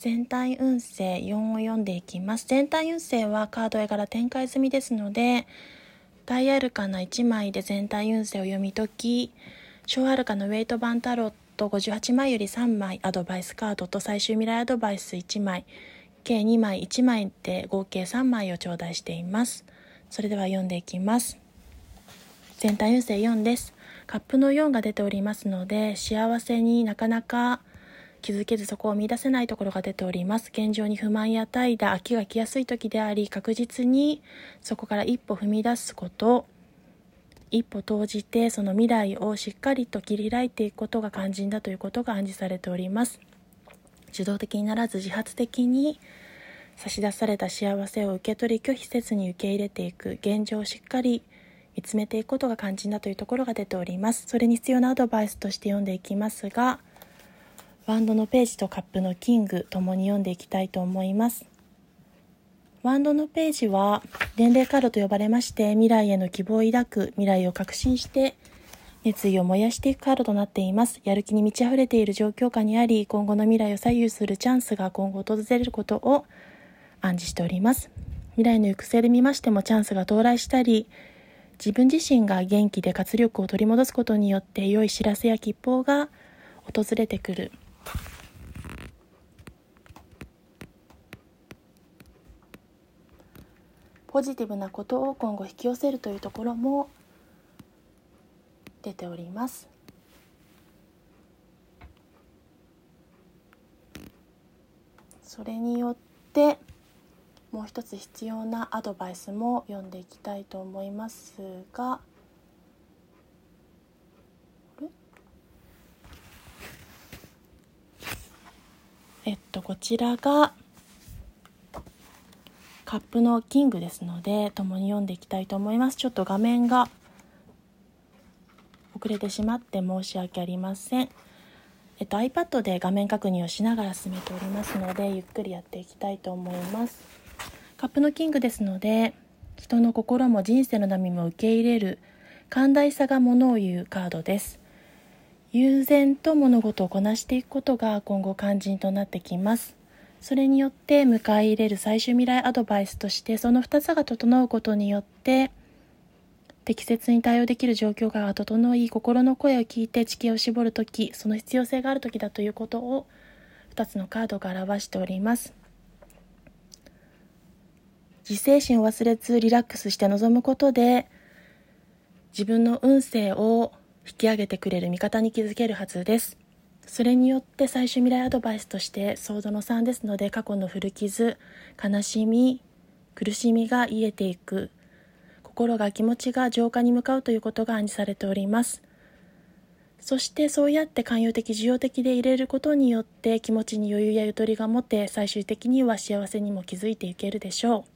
全体運勢4を読んでいきます。全体運勢はカード絵柄展開済みですので大アルカナ1枚で全体運勢を読み解き小アルカのウェイト版タロット58枚より3枚アドバイスカードと最終未来アドバイス1枚計2枚1枚で合計3枚を頂戴しています。それでは読んでいきます。全体運勢4です。カップの4が出ておりますので幸せになかなか気づけずそこを見出せないところが出ております。現状に不満や怠惰飽きが来やすい時であり確実にそこから一歩踏み出すこと。一歩投じてその未来をしっかりと切り開いていくことが肝心だということが暗示されております。受動的にならず自発的に差し出された幸せを受け取り拒否せずに受け入れていく。現状をしっかり見つめていくことが肝心だというところが出ております。それに必要なアドバイスとして読んでいきますがワンドのページとカップのキングともに読んでいきたいと思います。ワンドのページは伝令カードと呼ばれまして未来への希望を抱く未来を確信して熱意を燃やしていくカードとなっています。やる気に満ち溢れている状況下にあり今後の未来を左右するチャンスが今後訪れることを暗示しております。未来の行く末で見ましてもチャンスが到来したり自分自身が元気で活力を取り戻すことによって良い知らせや吉報が訪れてくる。ポジティブなことを今後引き寄せるというところも出ております。それによってもう一つ必要なアドバイスも読んでいきたいと思いますがえっとこちらがカップのキングですので共に読んでいきたいと思います。ちょっと画面が遅れてしまって申し訳ありません。えっと iPad で画面確認をしながら進めておりますのでゆっくりやっていきたいと思います。カップのキングですので人の心も人生の波も受け入れる寛大さがものを言うカードです。悠然と物事をこなしていくことが今後肝心となってきます。それによって迎え入れる最終未来アドバイスとしてその2つが整うことによって適切に対応できる状況が整い心の声を聞いて地形を絞る時その必要性がある時だということを2つのカードが表しております。自制心を忘れずリラックスして臨むことで自分の運勢を引き上げてくれる味方に気づけるはずです。それによって最終未来アドバイスとしてソードの3ですので過去の古傷悲しみ苦しみが癒えていく。心が気持ちが浄化に向かうということが暗示されております。そしてそうやって寛容的需要的で入れることによって気持ちに余裕やゆとりが持て最終的には幸せにも気づいていけるでしょう。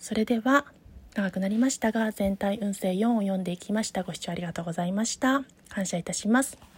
それでは長くなりましたが全体運勢4を読んでいきました。ご視聴ありがとうございました。感謝いたします。